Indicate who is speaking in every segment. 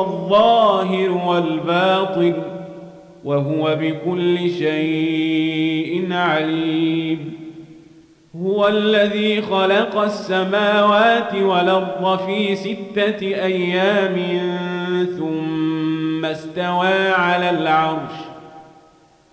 Speaker 1: الظاهر والباطن وهو بكل شيء عليم هو الذي خلق السماوات والأرض في ستة أيام ثم استوى على العرش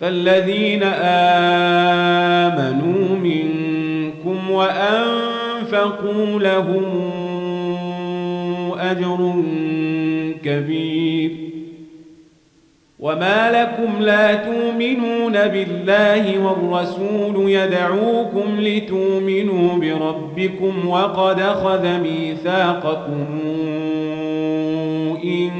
Speaker 1: فالذين آمنوا منكم وأنفقوا لهم أجر كبير وما لكم لا تؤمنون بالله والرسول يدعوكم لتؤمنوا بربكم وقد أخذ ميثاقكم إن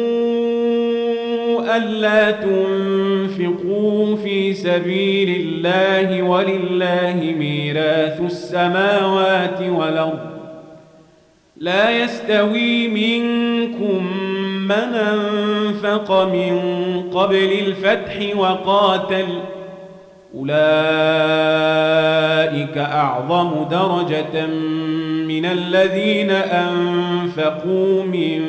Speaker 1: ألا تنفقوا في سبيل الله ولله ميراث السماوات والأرض لا يستوي منكم من أنفق من قبل الفتح وقاتل أولئك أعظم درجة من الذين أنفقوا من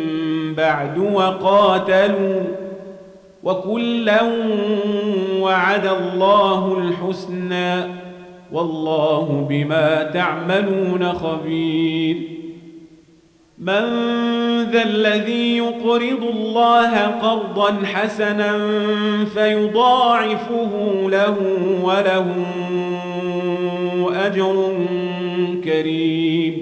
Speaker 1: بعد وقاتلوا وكلا وعد الله الحسنى والله بما تعملون خبير من ذا الذي يقرض الله قرضا حسنا فيضاعفه له وله أجر كريم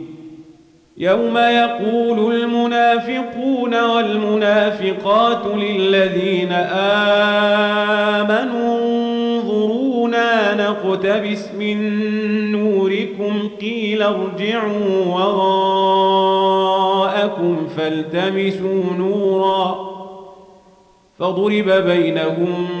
Speaker 1: يوم يقول المنافقون والمنافقات للذين آمنوا انظرونا نقتبس من نوركم قيل ارجعوا وراءكم فالتمسوا نورا فضرب بينهم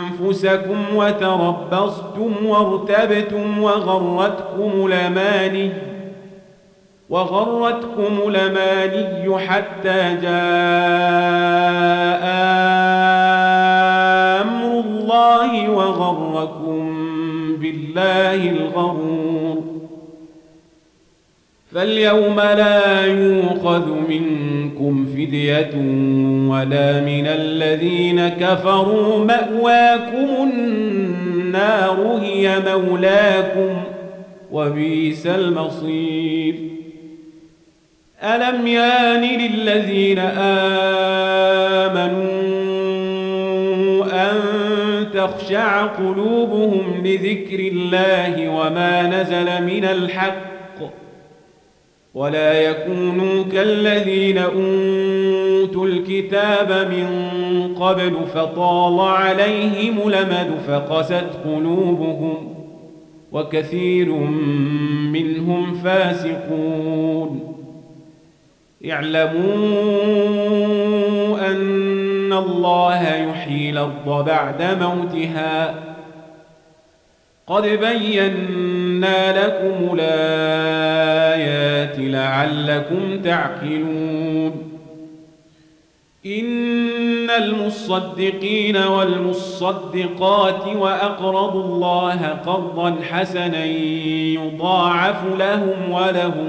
Speaker 1: أنفسكم وتربصتم وارتبتم وغرتكم الأماني وغرتكم الأماني حتى جاء أمر الله وغركم بالله الغرور فاليوم لا يوخذ منكم فدية ولا من الذين كفروا مأواكم النار هي مولاكم وبئس المصير ألم يان للذين آمنوا أن تخشع قلوبهم لذكر الله وما نزل من الحق ولا يكونوا كالذين أوتوا الكتاب من قبل فطال عليهم لمد فقست قلوبهم وكثير منهم فاسقون اعلموا أن الله يحيي الأرض بعد موتها قد بينا بينا لكم الآيات لعلكم تعقلون إن المصدقين والمصدقات وأقرضوا الله قرضا حسنا يضاعف لهم ولهم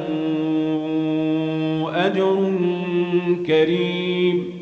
Speaker 1: أجر كريم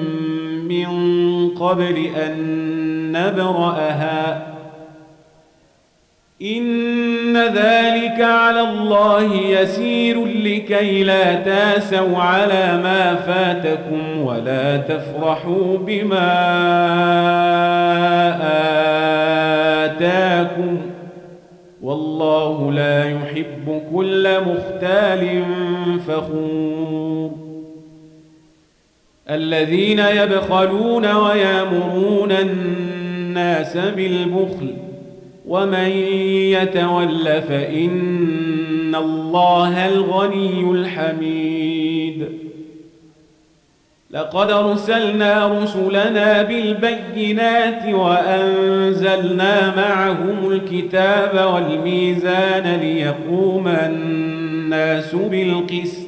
Speaker 1: من قبل أن نبرأها إن ذلك على الله يسير لكي لا تاسوا على ما فاتكم ولا تفرحوا بما آتاكم والله لا يحب كل مختال فخور الذين يبخلون ويامرون الناس بالبخل ومن يتول فإن الله الغني الحميد لقد ارسلنا رسلنا بالبينات وأنزلنا معهم الكتاب والميزان ليقوم الناس بالقسط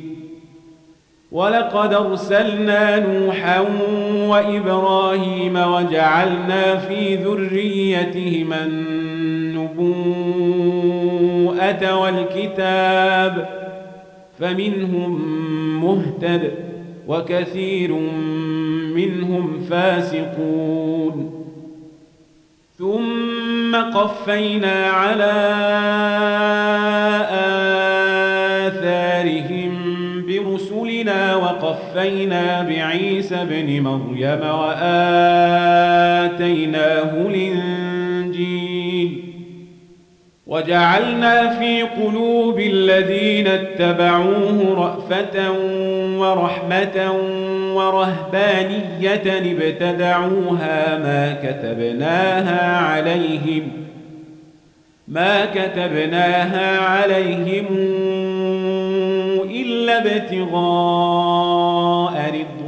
Speaker 1: ولقد أرسلنا نوحا وإبراهيم وجعلنا في ذريتهما النبوءة والكتاب فمنهم مهتد وكثير منهم فاسقون ثم قفينا على وَوَفَّيْنَا بِعِيسَى بن مَرْيَمَ وَآتَيْنَاهُ الْإِنْجِيلَ وَجَعَلْنَا فِي قُلُوبِ الَّذِينَ اتَّبَعُوهُ رَأْفَةً وَرَحْمَةً وَرَهْبَانِيَّةً ابْتَدَعُوهَا مَا كَتَبْنَاهَا عَلَيْهِمْ ما كتبناها عليهم إلا ابتغاء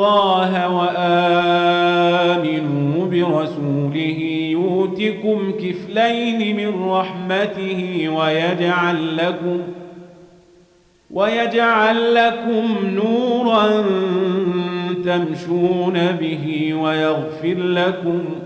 Speaker 1: الله وآمنوا برسوله يؤتكم كفلين من رحمته ويجعل لكم ويجعل لكم نورا تمشون به ويغفر لكم ۖ